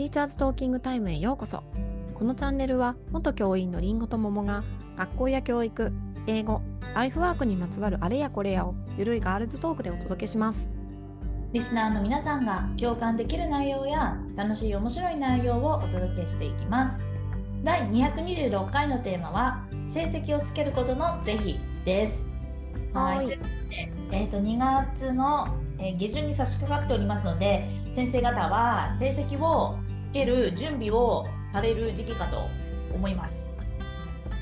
ティーチャーズトーキングタイムへようこそ。このチャンネルは元教員のりんごと桃が学校や教育英語ライフワークにまつわるあれやこれやをゆるいガールズトークでお届けします。リスナーの皆さんが共感できる内容や楽しい面白い内容をお届けしていきます。第226回のテーマは成績をつけることの是非です。はい。えーと、2月の下旬に差し掛かっておりますので先生方は成績をつける準備をされる時期かと思います。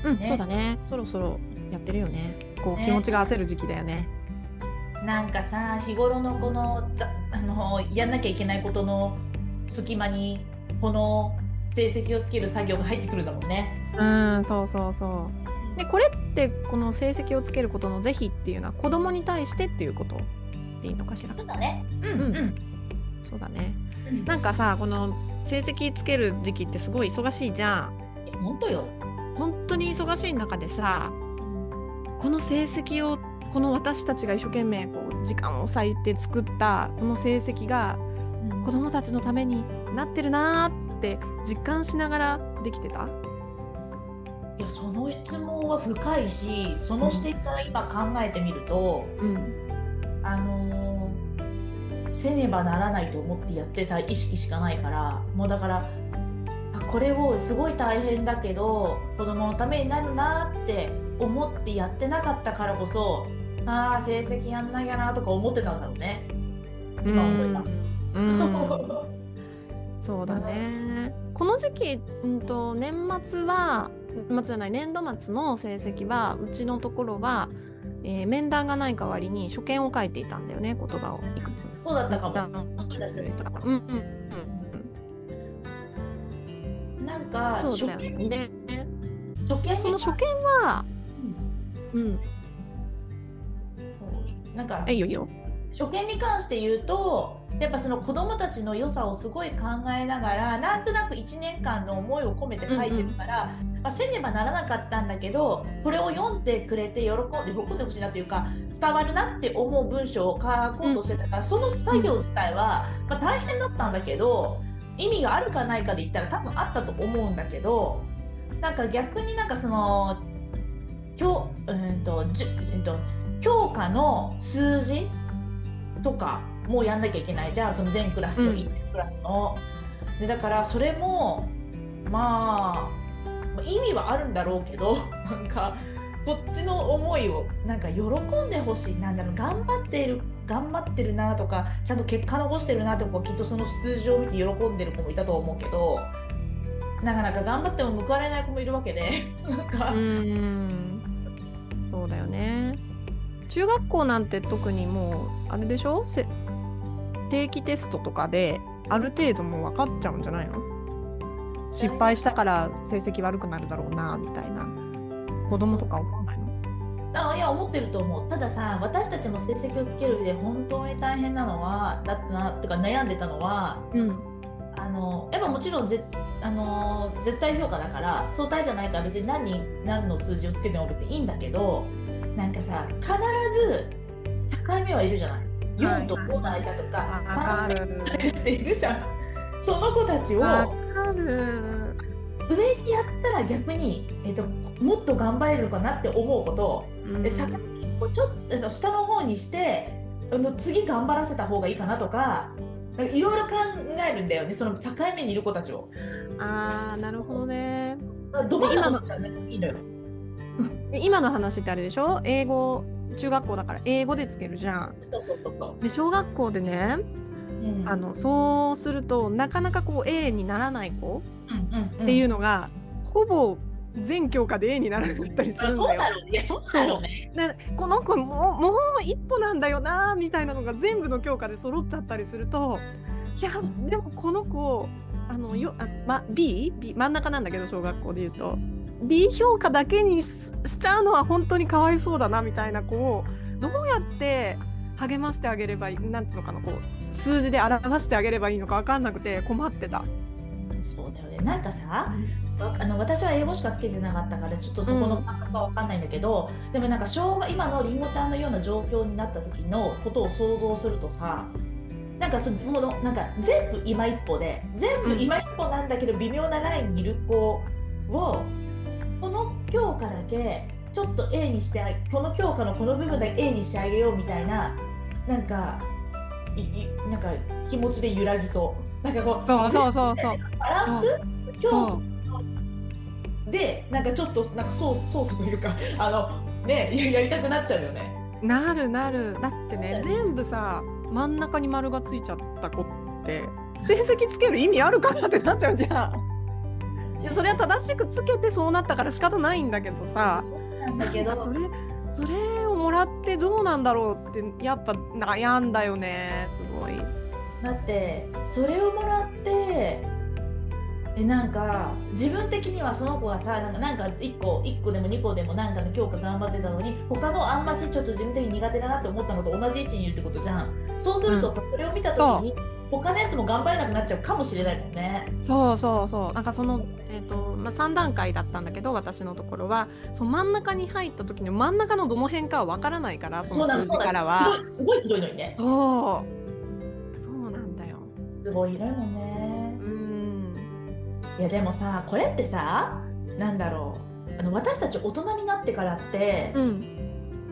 うん、ね、そうだね。そろそろやってるよね。こう、気持ちが焦る時期だよね。なんかさ、日頃のこのあのやんなきゃいけないことの隙間にこの成績をつける作業が入ってくるんだもんね。うん、そうそうそう。でこれってこの成績をつけることの是非っていうのは子供に対してっていうことでいいのかしら？そうだね。うん、うん、うん。そうだね。なんかさこの成績つける時期ってすごい忙しいじゃん。本当よ。本当に忙しい中でさこの成績をこの私たちが一生懸命こう時間を割いて作ったこの成績が子どもたちのためになってるなーって実感しながらできてた？いやその質問は深いしその視点から今考えてみると、うん、あのせねばならないと思ってやってた意識しかないからもうだからこれをすごい大変だけど子供のためになるなって思ってやってなかったからこそああ成績やんなきゃなとか思ってたんだろうね。今思えば。そうだね。この時期、うんと、年末は年末じゃない年度末の成績はうちのところはえー、面談がない代わりに書簡を書いていたんだよね言葉をいくつそうだったかも。うんうんうん。なんかそうだよね。書簡その書簡は、うん、うん、なんかえいよいいよ。初見に関して言うとやっぱその子どもたちの良さをすごい考えながらなんとなく1年間の思いを込めて書いてるから、うんうん、まあ、せねばならなかったんだけどこれを読んでくれて喜んで喜んでほしいなというか伝わるなって思う文章を書こうとしてたから、うん、その作業自体は、まあ、大変だったんだけど意味があるかないかで言ったら多分あったと思うんだけどなんか逆になんかその教,、うんとじゅうんと教科の数字とかもうやんなきゃいけない。じゃあその全クラスの1クラスの、うん、でだからそれもまあ意味はあるんだろうけど なんかこっちの思いをなんか喜んでほしい。なんだろう頑張っている頑張ってるなとかちゃんと結果残してるなとかきっとその数字を見て喜んでる子もいたと思うけどなかなか頑張っても報われない子もいるわけで なんか。うん。そうだよね。中学校なんて特にもうあれでしょ？定期テストとかである程度もう分かっちゃうんじゃないの？失敗したから成績悪くなるだろうなみたいな。子供とか思わないの？あいや思ってると思う。たださ私たちも成績をつける上で本当に大変なのはだったなってか悩んでたのは、うん、あのやっぱもちろんぜあの絶対評価だから相対じゃないから別に何に何の数字をつけても別にいいんだけどなんかさ必ず境目はいるじゃない？4と5の間とか、はい、3っているじゃん。その子たちを上にやったら逆に、えーと、もっと頑張れるかなって思うこと、うん、境目ちょっと下の方にして次頑張らせた方がいいかなとかいろいろ考えるんだよね。その境目にいる子たちを。あーなるほどね。ど真ん中じゃいいのよ。今の話ってあれでしょ？英語中学校だから英語でつけるじゃん。そうそうそうそうで小学校でね、うん、あのそうするとなかなかこう A にならない子っていうのが、ほぼ全教科で A にならなかったりするんだよ。いやそうだろうね。この子ももう一歩なんだよなみたいなのが全部の教科で揃っちゃったりするといやでもこの子あのよあ、ま、B? B 真ん中なんだけど小学校で言うと B 評価だけにしちゃうのは本当にかわいそうだなみたいな子をどうやって励ましてあげればいいなんていうのかなこう数字で表してあげればいいのか分かんなくて困ってた。そうだよねなんかさ、あの私は英語しかつけてなかったからちょっとそこの感覚は分かんないんだけど、うん、でもなんか小学今のりんごちゃんのような状況になった時のことを想像するとさなんかそものなんか全部今一歩で全部今一歩なんだけど微妙なラインにいる子をこの教科だけちょっと A にしてあこの教科のこの部分だけ A にしてあげようみたいななんかいいなんか気持ちで揺らぎそう。なんかこうそうそうそうそう。バランス？教でなんかちょっとなんかソースソースというか あのねややりたくなっちゃうよね。うなるなる。だってね全部さ真ん中に丸がついちゃった子って成績つける意味あるかなってなっちゃうじゃん。いやそれは正しくつけてそうなったから仕方ないんだけどさなんだけどそれそれをもらってどうなんだろうってやっぱ悩んだよねすごい。だってそれをもらってえなんか自分的にはその子がさなんかなんか1個1個でも2個でもなんかの強化頑張ってたのに他のあんましちょっと自分的に苦手だなって思ったのと同じ位置にいるってことじゃん。そうするとさ、それを見た時に他のやつも頑張れなくなっちゃうかもしれないもんね。そうそうそう。なんかその、えーとまあ、3段階だったんだけど私のところは。その真ん中に入った時に真ん中のどの辺かは分からないからそそうなの数字からは。す。ごいすごい広いのにね。そう。そうなんだよ。すごい広いもんね。うんいやでもさこれってさなんだろう。あの私たち大人になってからって、うん。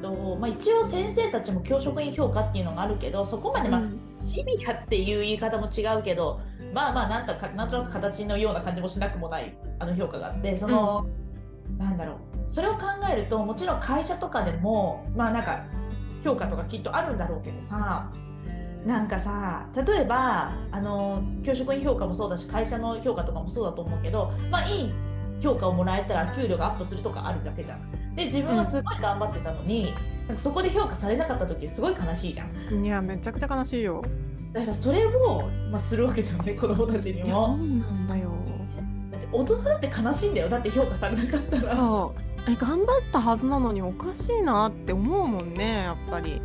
とまあ、一応先生たちも教職員評価っていうのがあるけどそこまで、まあうん。シビアっていう言い方も違うけどまあまあなんとかなんとなく形のような感じもしなくもないあの評価があってその、なんだろう。それを考えるともちろん会社とかでもまあなんか評価とかきっとあるんだろうけどさなんかさ例えばあの教職員評価もそうだし会社の評価とかもそうだと思うけどまあいい評価をもらえたら給料がアップするとかあるわけじゃん。で自分はすごい頑張ってたのに、なんかそこで評価されなかった時すごい悲しいじゃん。いやめちゃくちゃ悲しいよ。だからさそれを、まあ、するわけじゃんね 子供たちにいやそうも。なんだよ。だって大人だって悲しいんだよだって評価されなかったら。そうえ頑張ったはずなのにおかしいなって思うもんねやっぱり。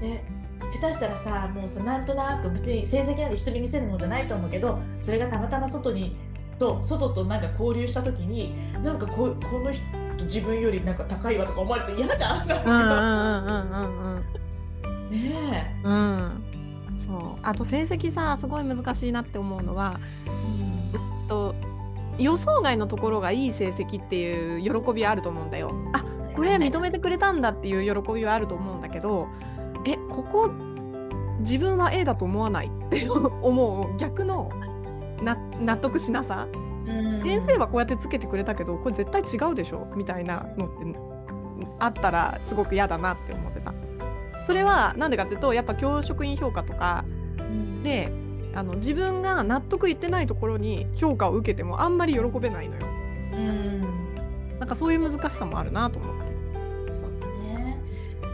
ね下手したらさもうさなんとなく別に成績なんて人に見せるものじゃないと思うけどそれがたまたま外にと外となんか交流した時になんかここの人自分よりなんか高いわとか思われて嫌じゃん。うんうんうんうんうんねうん。うん。そうあと成績さすごい難しいなって思うのはえ。と予想外のところがいい成績っていう喜びはあると思うんだよ。あこれ認めてくれたんだっていう喜びはあると思うんだけどえここ自分は A だと思わないって 思う逆のな納得しなさうん先生はこうやってつけてくれたけどこれ絶対違うでしょ？みたいなのってあったらすごく嫌だなって思ってた。それはなんでかっていうとやっぱ教職員評価とかうんであの自分が納得いってないところに評価を受けてもあんまり喜べないのよ。うんなんかそういう難しさもあるなと思って。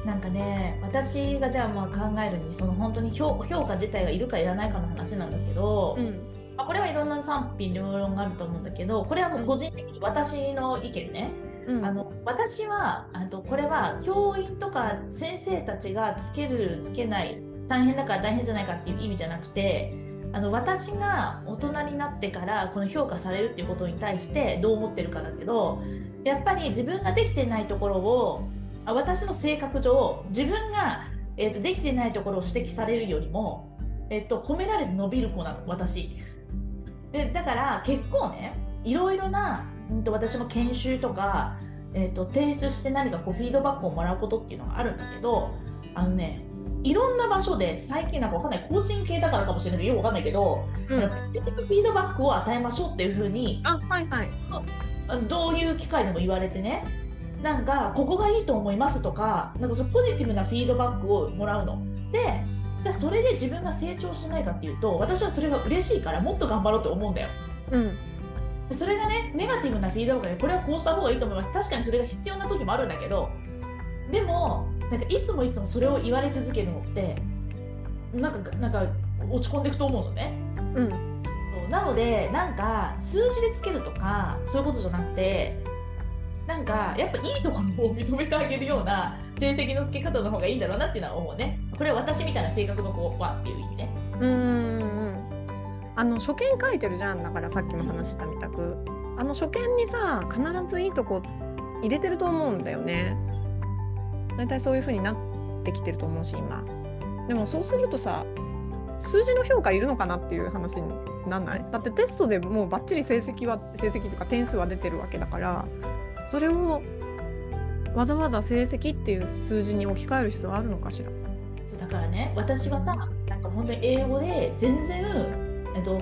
なんかね、私がじゃあまあ考えるに、その本当に評評価自体がいるかいらないかの話なんだけど、んまあ、これはいろんな賛否両論があると思うんだけど、これはもう個人的に私の意見ね。うんあの私はあとこれは教員とか先生たちがつけるつけない大変だから大変じゃないかっていう意味じゃなくてあの私が大人になってからこの評価されるっていうことに対してどう思ってるかだけどやっぱり自分ができてないところをあ私の性格上自分が、えー、とできてないところを指摘されるよりも、えー、と褒められて伸びる子なの私。でだから結構ねいろいろな、うん、と私も研修とか、えー、と提出して何かこうフィードバックをもらうことっていうのがあるんだけどあのねいろんな場所で最近なんかわかんない個人系だからかもしれないけどよくわかんないけど、うんポジティブフィードバックを与えましょうっていうふうにあはいはい。どういう機会でも言われてねなんかここがいいと思いますとかなんかそのポジティブなフィードバックをもらうの。でじゃあそれで自分が成長しないかっていうと私はそれが嬉しいからもっと頑張ろうと思うんだよ。うんでそれがねネガティブなフィードバックでこれはこうした方がいいと思います確かにそれが必要な時もあるんだけどでもなんかいつもいつもそれを言われ続けるのってなんかなんか落ち込んでいくと思うのね。うんなのでなんか数字でつけるとかそういうことじゃなくてなんかやっぱいいところを認めてあげるような成績の付け方の方がいいんだろうなっていうのは思うね。これは私みたいな性格の子はっていう意味ね。うんあの初見書いてるじゃん。だからさっきも話したみたく。あの初見にさ必ずいいとこ入れてると思うんだよね。大体そういう風になってきてると思うし今。でもそうするとさ数字の評価いるのかなっていう話になんない？だってテストでもうバッチリ成績は成績とか点数は出てるわけだからそれをわざわざ成績っていう数字に置き換える必要あるのかしら？そうだからね私はさなんか本当に英語で全然、えっと、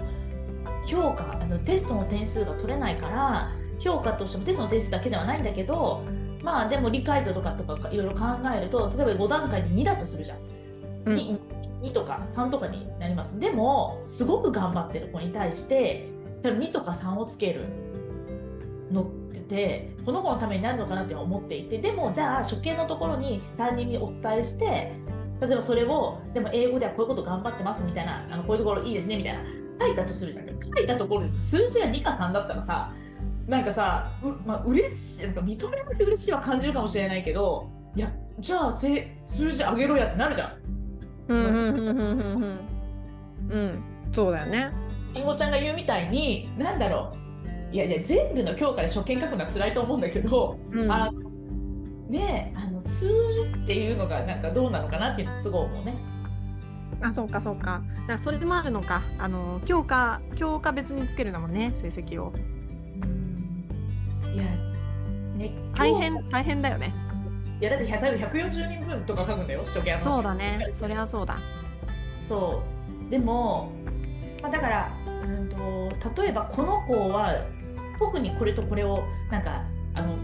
評価あのテストの点数が取れないから評価としてもテストの点数だけではないんだけどまあでも理解度とかとかいろいろ考えると例えば5段階で2だとするじゃん。うん 2, 2とか3とかになります。でもすごく頑張ってる子に対して多分2とか3をつけるのってこの子のためになるのかなって思っていてでもじゃあ初見のところに担任にお伝えして例えばそれをでも英語ではこういうこと頑張ってますみたいなあのこういうところいいですねみたいな書いたとするじゃん。書いたところでさ数字が2か3だったらさなんかさう、まあ、嬉しいなんか認められて嬉しいは感じるかもしれないけどいやじゃあせ数字上げろやってなるじゃん。うんうんうんうんうんうん。そうだよね。りんごちゃんが言うみたいになんだろういやいや全部の教科で初見書くのは辛いと思うんだけど、うん。あのねあの数字っていうのがなんかどうなのかなっていうのすごい思うね。あそうかそうか。だからそれでもあるのか。あの教科教科別につけるんだもんね成績を。いやね大変大変だよね。いやだって100例えば140人分とか書くんだよ初見の。そうだね。それはそうだ。そう。でも、まあ、だからうんと例えばこの子は特にこれとこれをなんかあの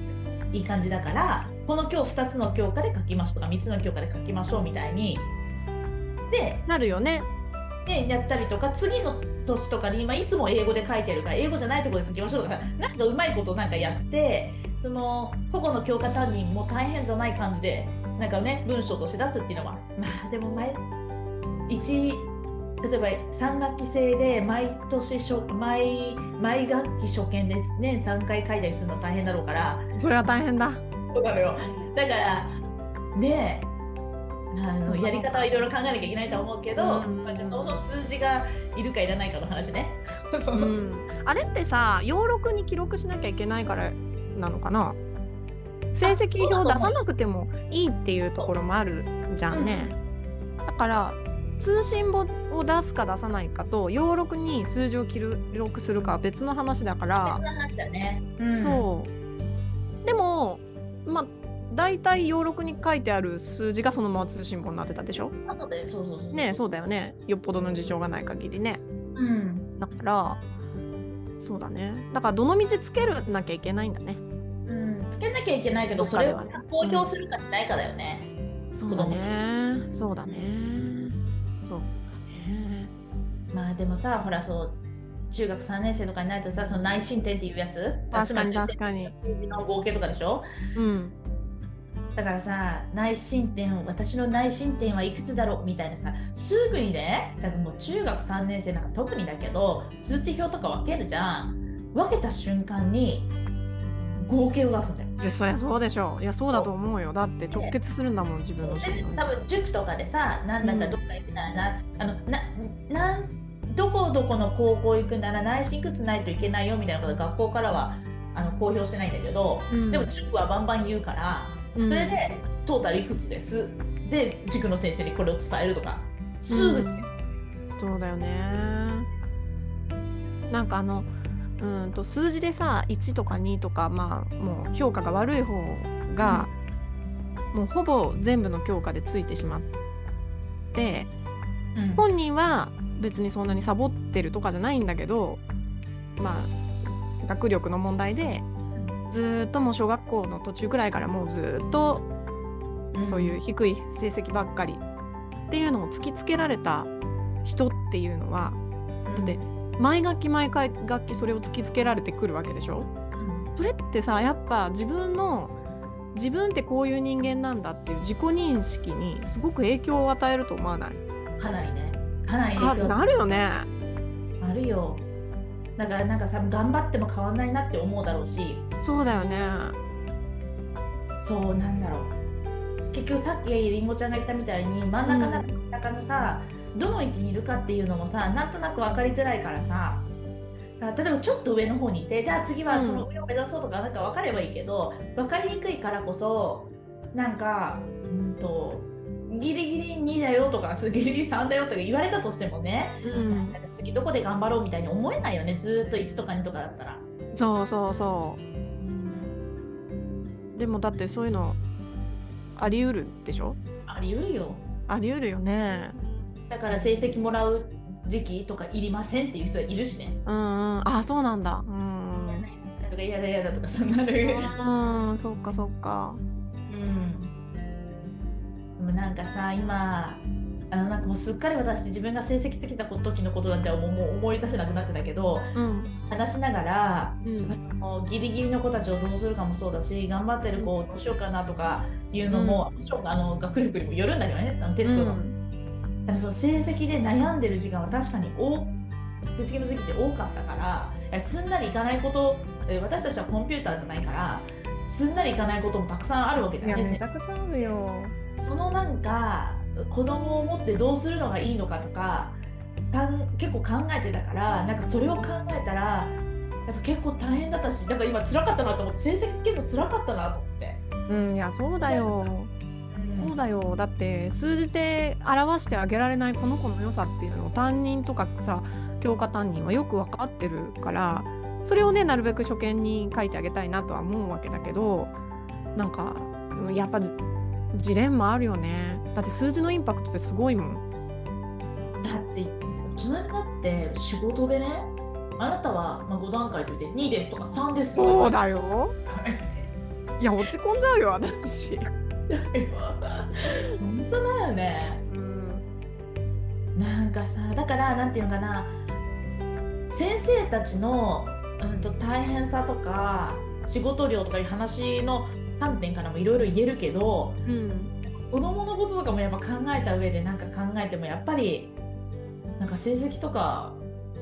いい感じだからこの今日2つの教科で書きましょうとか3つの教科で書きましょうみたいにでなるよね。ね、やったりとか次の年とかに今いつも英語で書いてるから英語じゃないところで書きましょうとかなんかうまいことなんかやってその個々の教科担任も大変じゃない感じでなんかね文章として出すっていうのはまあでも前一例えば3学期制で毎年初毎毎学期初見で年3回書いたりするの大変だろうから。それは大変だ。そうなのよ。だからねえあのやり方はいろいろ考えなきゃいけないとは思うけど、うんまあ、じゃあそもそも数字がいるかいらないかの話ね。そう。のんあれってさ要録に記録しなきゃいけないからなのかな？成績表出さなくてもいいっていうところもあるじゃんね、だから通信簿を出すか出さないかと要録に数字を記録するかは別の話だから。別の話だね。うん。そう。でもまあ大体要録に書いてある数字がそのまま通信簿になってたでしょ？あそうだよ。そうそうそう。ねそうだよね。よっぽどの事情がない限りね。うん。だからそうだね。だからどの道つけるなきゃいけないんだね。うん、つけなきゃいけないけど、それを公表するかしないかだよね。そうだね。そうだねそうだね。まあでもさ、ほらそう。中学3年生とかになるとさ、その内申点っていうやつ確かに確かに。数字の合計とかでしょ？うん。だからさ内申点私の内申点はいくつだろうみたいなさすぐにねだからもう中学3年生なんか特にだけど通知表とか分けるじゃん。分けた瞬間に合計を出すんだよ。でそりゃそうでしょう。いやそうだと思うよ。だって直結するんだもん自分の多分塾とかでさなんだかどっか行くな。あのななんどこどこの高校行くなら内申いくつないといけないよみたいなこと学校からはあの公表してないんだけど、うん。でも塾はバンバン言うから、うん。それでトータルいくつです。で塾の先生にこれを伝えるとか。すぐ、うん。そうだよね。なんかあのうんと数字でさ1とか2とかまあもう評価が悪い方が、もうほぼ全部の教科でついてしまってうん。本人は別にそんなにサボってるとかじゃないんだけどまあ学力の問題でずーっともう小学校の途中くらいからもうずーっとそういう低い成績ばっかりっていうのを突きつけられた人っていうのはだって毎学期毎回学期それを突きつけられてくるわけでしょ？うん。それってさやっぱ自分の自分ってこういう人間なんだっていう自己認識にすごく影響を与えると思わない？かなりね。かなりあ影響。なるよね。あるよ。だからなんかさ頑張っても変わんないなって思うだろうし。そうだよね。そうなんだろう。結局さっきりんごちゃんが言ったみたいに真ん中なら真ん中のさ、どの位置にいるかっていうのもさなんとなく分かりづらいからさ。あ例えばちょっと上の方にいてじゃあ次はその上を目指そうとかなんか分かればいいけど分かりにくいからこそなんかうんとギリギリ2だよとかギリギリ3だよとか言われたとしてもね、うん。なんか次どこで頑張ろうみたいに思えないよねずーっと1とか2とかだったら。そうそうそう。でもだってそういうのあり得るでしょ？あり得るよ。あり得るよね。だから成績もらう時期とかいりませんっていう人いるしね。うんうん。あそうなんだ。うん。とか嫌だ嫌だとかそんなの言う。うんそっかそっか。うん。でもなんかさ今あのなんかもうすっかり私自分が成績的な時のことなんてもうもう思い出せなくなってたけどうん。話しながらうん。そのギリギリの子たちをどうするかもそうだし頑張ってる子をどうしようかなとかいうのも、もちろんあの学力にもよるんだけどねテストの、だからその成績で悩んでる時間は確かに多成績の時期って多かったからすんなりいかないこと私たちはコンピューターじゃないからすんなりいかないこともたくさんあるわけじゃい。やないですめちゃくちゃあるよ。そのなんか子供を持ってどうするのがいいのかとかかん結構考えてたからなんかそれを考えたらやっぱ結構大変だったしなんか今辛かったなと思って成績つけるの辛かったなと思って。うんいやそうだよ。そうだよ。だって数字で表してあげられないこの子の良さっていうのを担任とかさ教科担任はよく分かってるからそれをねなるべく初見に書いてあげたいなとは思うわけだけどなんかうんやっぱじジレンマあるよね。だって数字のインパクトってすごいもん。だって大人になって仕事でねあなたはまあ5段階といて2ですとか3ですとかそうだよ。いや落ち込んじゃうよ私、本当だよね。うん、なんかさだからなんていうのかな。先生たちの、うん、と大変さとか仕事量とかいう話の観点からもいろいろ言えるけどうん。子供のこととかもやっぱ考えた上でなんか考えてもやっぱりなんか成績とか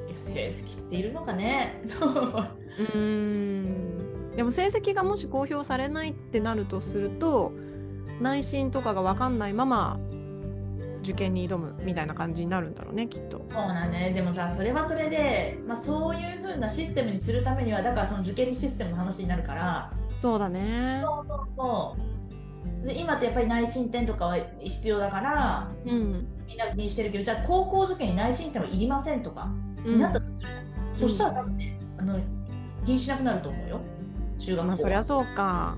いや成績っているのかね？うーん。でも成績がもし公表されないってなるとすると内心とかが分かんないまま受験に挑むみたいな感じになるんだろうねきっと。そうなんだねでもさそれはそれで、まあ、そういう風なシステムにするためにはだからその受験システムの話になるからそうだね。そうそうそうで今ってやっぱり内申点とかは必要だからうん。みんな気にしてるけどじゃあ高校受験に内申点はいりませんとかうんになったとするじゃん、そしたら多分ねあの気にしなくなると思うよ中学校はまあそりゃそうか。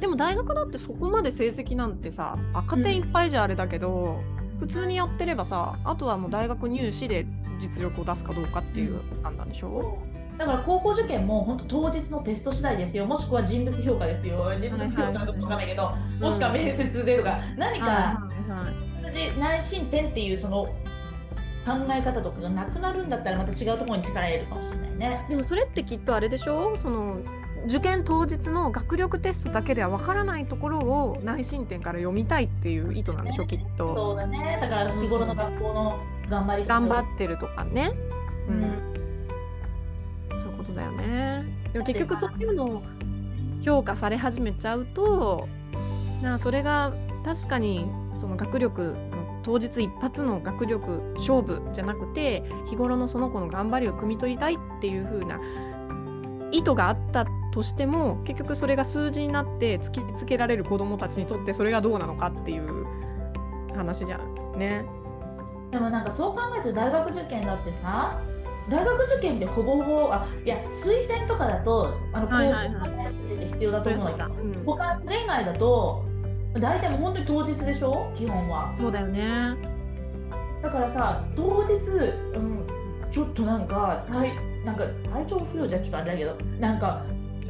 でも大学だってそこまで成績なんてさ赤点いっぱいじゃあれだけど、普通にやってればさあとはもう大学入試で実力を出すかどうかっていう判断でしょ、だから高校受験も本当当日のテスト次第ですよ。もしくは人物評価ですよ。人物評価とかわかんないけど、もしくは面接でとか何か、はいはいはい。数字内申点っていうその考え方とかがなくなるんだったらまた違うところに力入れるかもしれないね。でもそれってきっとあれでしょ？その受験当日の学力テストだけではわからないところを内申点から読みたいっていう意図なんでしょきっと。そうだね。だから日頃の学校の頑張り頑張ってるとかね。ううんん、そういうことだよね。でも結局そういうのを評価され始めちゃうとなあそれが確かにその学力の当日一発の学力勝負じゃなくて日頃のその子の頑張りを汲み取りたいっていう風な意図があったとしても結局それが数字になって突きつけられる子どもたちにとってそれがどうなのかっていう話じゃんね。でもなんかそう考えると大学受験だってさ大学受験ってほぼほぼあいや推薦とかだとあの高校の内申点って必要だと思うんだけどうん他それ以外だと大体もう本当に当日でしょ？基本は。そうだよね。だからさ当日、うん、ちょっとなんか体なんか体調不良じゃちょっとあれだけどなんか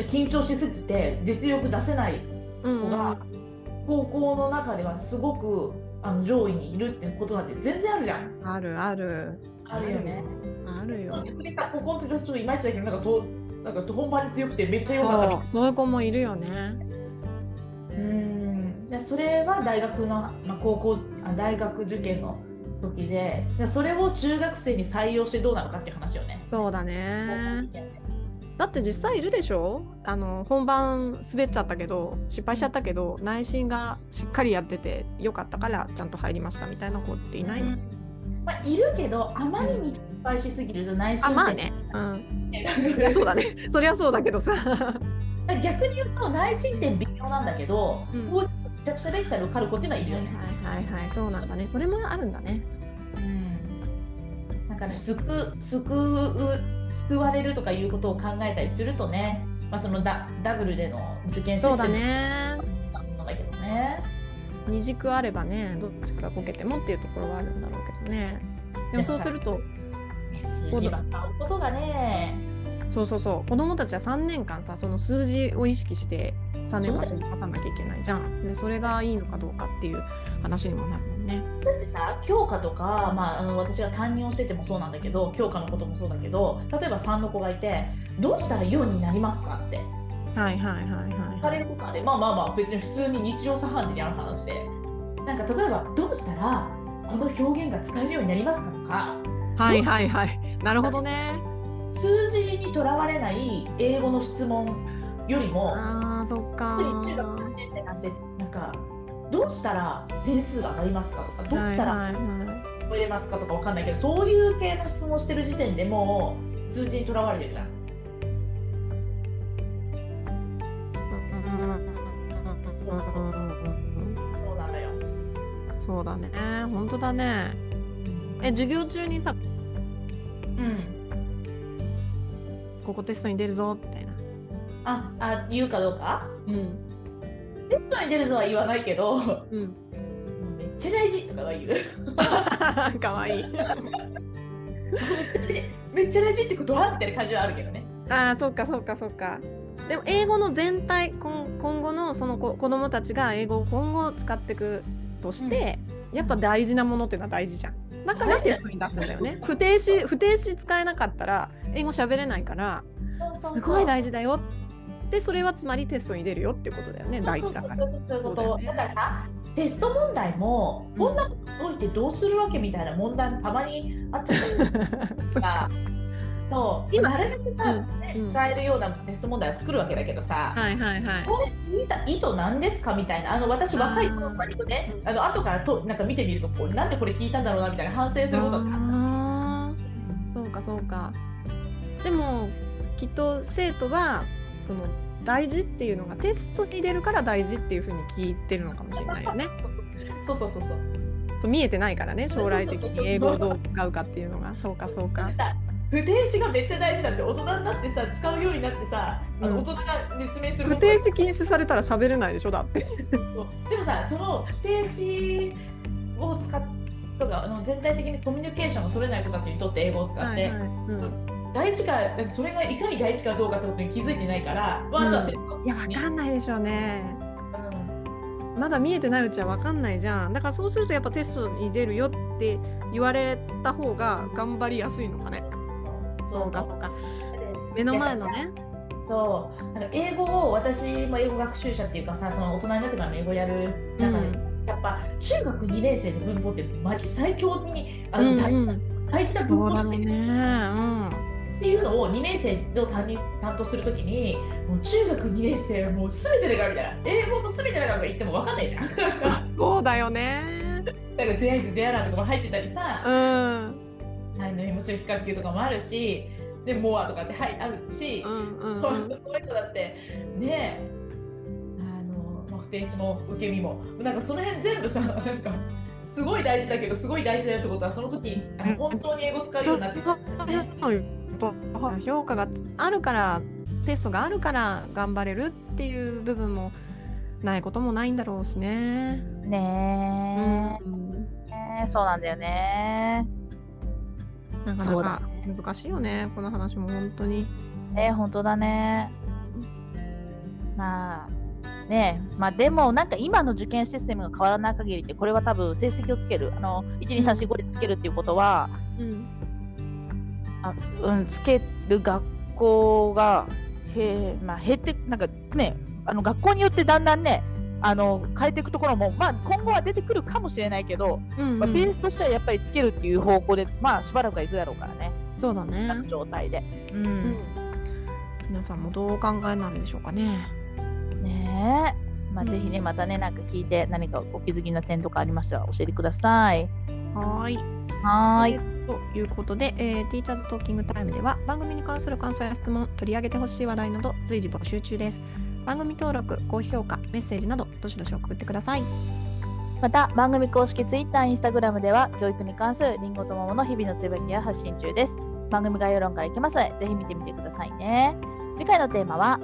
緊張しすぎて実力出せないうん子が高校の中ではすごくあの上位にいるってことなんて全然あるじゃん。あるある。あるよね。あるよ。逆にさ高校の時はちょっといまいちだけどなんかとなんか本番に強くてめっちゃよかったそういう子もいるよね。うんでそれは大学の、まあ、高校あ大学受験の時ででそれを中学生に採用してどうなのかっていう話よね。そうだねだって実際いるでしょ？あの本番滑っちゃったけど失敗しちゃったけど内心がしっかりやっててよかったからちゃんと入りましたみたいな子っていないの、まあ、いるけどあまりに失敗しすぎると内心あまあね。うん。そうだね。そりゃそうだけどさ。逆に言うと内申点微妙なんだけど、うんめちゃくちゃできたら受かる子っていうのはいるよね。はいはいはいそうなんだねそれもあるんだねうん。なんかね救う救う救われるとかいうことを考えたりするとね、まあそのダダブルでの受験システムそうだね。なんだけどね。二軸あればねどっちからこけてもっていうところはあるんだろうけどね。でもそうするとね数字は買うことがね。そうそうそう。子供たちは3年間さその数字を意識して3年間そう数字を出さなきゃいけないじゃん。でそれがいいのかどうかっていう話にもなるだってさ教科とか、まあ、あの私が担任をしててもそうなんだけど教科のこともそうだけど例えば3の子がいてどうしたら4になりますかって。はいはいはい聞かはい。れるとかでまあまあまあ別に普通に日常茶飯事にある話で。なんか例えばどうしたらこの表現が使えるようになりますかとか。はいはいはい。なるほどね。数字にとらわれない英語の質問よりもあーそっか特に中学3年生なんてなんかどうしたら点数が上がりますかとかどうしたら覚えれますかとかわかんないけどそういう系の質問してる時点でもう数字にとらわれてるじゃん。そうだよ。そうだね。本当だね。え授業中にさうん。ここテストに出るぞみたいな。あ、あ、言うかどうか？うんテストに出るぞは言わないけど、うん。めっちゃ大事とかは言う。かわいい。めっちゃ大事ってことはみたいな感じはあるけどね。ああそっかそっかそっか。でも英語の全体今今後のその子子供たちが英語を今後使っていくとして、やっぱ大事なものっていうのは大事じゃん。だからテストに出すんだよね。不定詞不定詞使えなかったら英語喋れないからすごい大事だよでそれはつまりテストに出るよってことだよね大事だから。そういうこと。ね。だからさ、テスト問題も、こん。なこと解いてどうするわけみたいな問題もたまにあっちゃったりするか。ら。そう。今なるべくさ、うん。ねうん使えるようなテスト問題を作るわけだけどさ、はいはいはい。これ聞いた意図なんですかみたいなあの私若い頃割とねあの後からとなんか見てみるとこうなんでこれ聞いたんだろうなみたいな反省することってあったしそうかそうか。でもきっと生徒はその大事っていうのがテストに出るから大事っていうふうに聞いてるのかもしれないよね。そうそうそうそう。見えてないからね将来的に英語をどう使うかっていうのが。そうかそうか。不定詞がめっちゃ大事だって大人になってさ使うようになってさ、あのうん大人が説明する不定詞禁止されたら喋れないでしょだって。でもさその不定詞を使っとかあの全体的にコミュニケーションが取れない子たちにとって英語を使って、はいはい。うん大事かそれがいかに大事かどうかってことに気づいてないから、わいやわかんないでしょうね。うんまだ見えてないうちはわかんないじゃん。だからそうするとやっぱテストに出るよって言われた方が頑張りやすいのかね。そうかそうか。目の前のね。そうなんか英語を私も英語学習者っていうかさその大人になってからも英語やる中で、やっぱ中学2年生の文法ってマジ最強にあの大事な、大事な文法しかね。うん。っていうのを2年生の担任担当するときにもう中学2年生はもう全てだからみたいな。英語の全てだからとか言っても分かんないじゃん。なんかそうだよね。全員で出会わなとかも入ってたりさ、うん。あのもちろん比較級とかもあるしでモアとかって、はい、あるし、うんうんほん。とそういう人だってねえ。あの、まあ、不定詞も受け身も。なんかその辺全部さなんかすごい大事だけどすごい大事だよってことはその時にあの本当に英語使えるようになってきた評価があるからテストがあるから頑張れるっていう部分もないこともないんだろうしね。ねえ、うんねえそうなんだよね。なかそうだなか難しいよねこの話も本当に。ねえ本当だね。まあねえまあでもなんか今の受験システムが変わらない限りってこれは多分成績をつけるあの12345でつけるっていうことは、うんあうん、つける学校がへ、まあ、減ってなんかねあの学校によってだんだんねあの変えていくところも、まあ、今後は出てくるかもしれないけど、うんまあ、ベースとしてはやっぱりつけるっていう方向で、まあ、しばらくはいくだろうからね、そうだね。状態で。うんうん皆さんもどうお考えになるんでしょうかね。ねえ、まあ、うんぜひねまたねなんか聞いて何かお気づきな点とかありましたら教えてください。はーい。はーい。ということで、えー、ティーチャーズトーキングタイムでは番組に関する感想や質問、取り上げてほしい話題など随時募集中です。番組登録、高評価、メッセージなどどしどし送ってください。また番組公式 Twitter、Instagram では教育に関するりんごと桃の日々のつぶやきや発信中です。番組概要欄から行けますぜひ見てみてくださいね。次回のテーマは、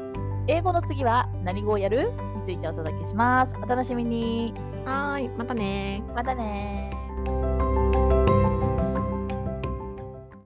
英語の次は何語をやる？についてお届けします。お楽しみに。はーい、またねまたね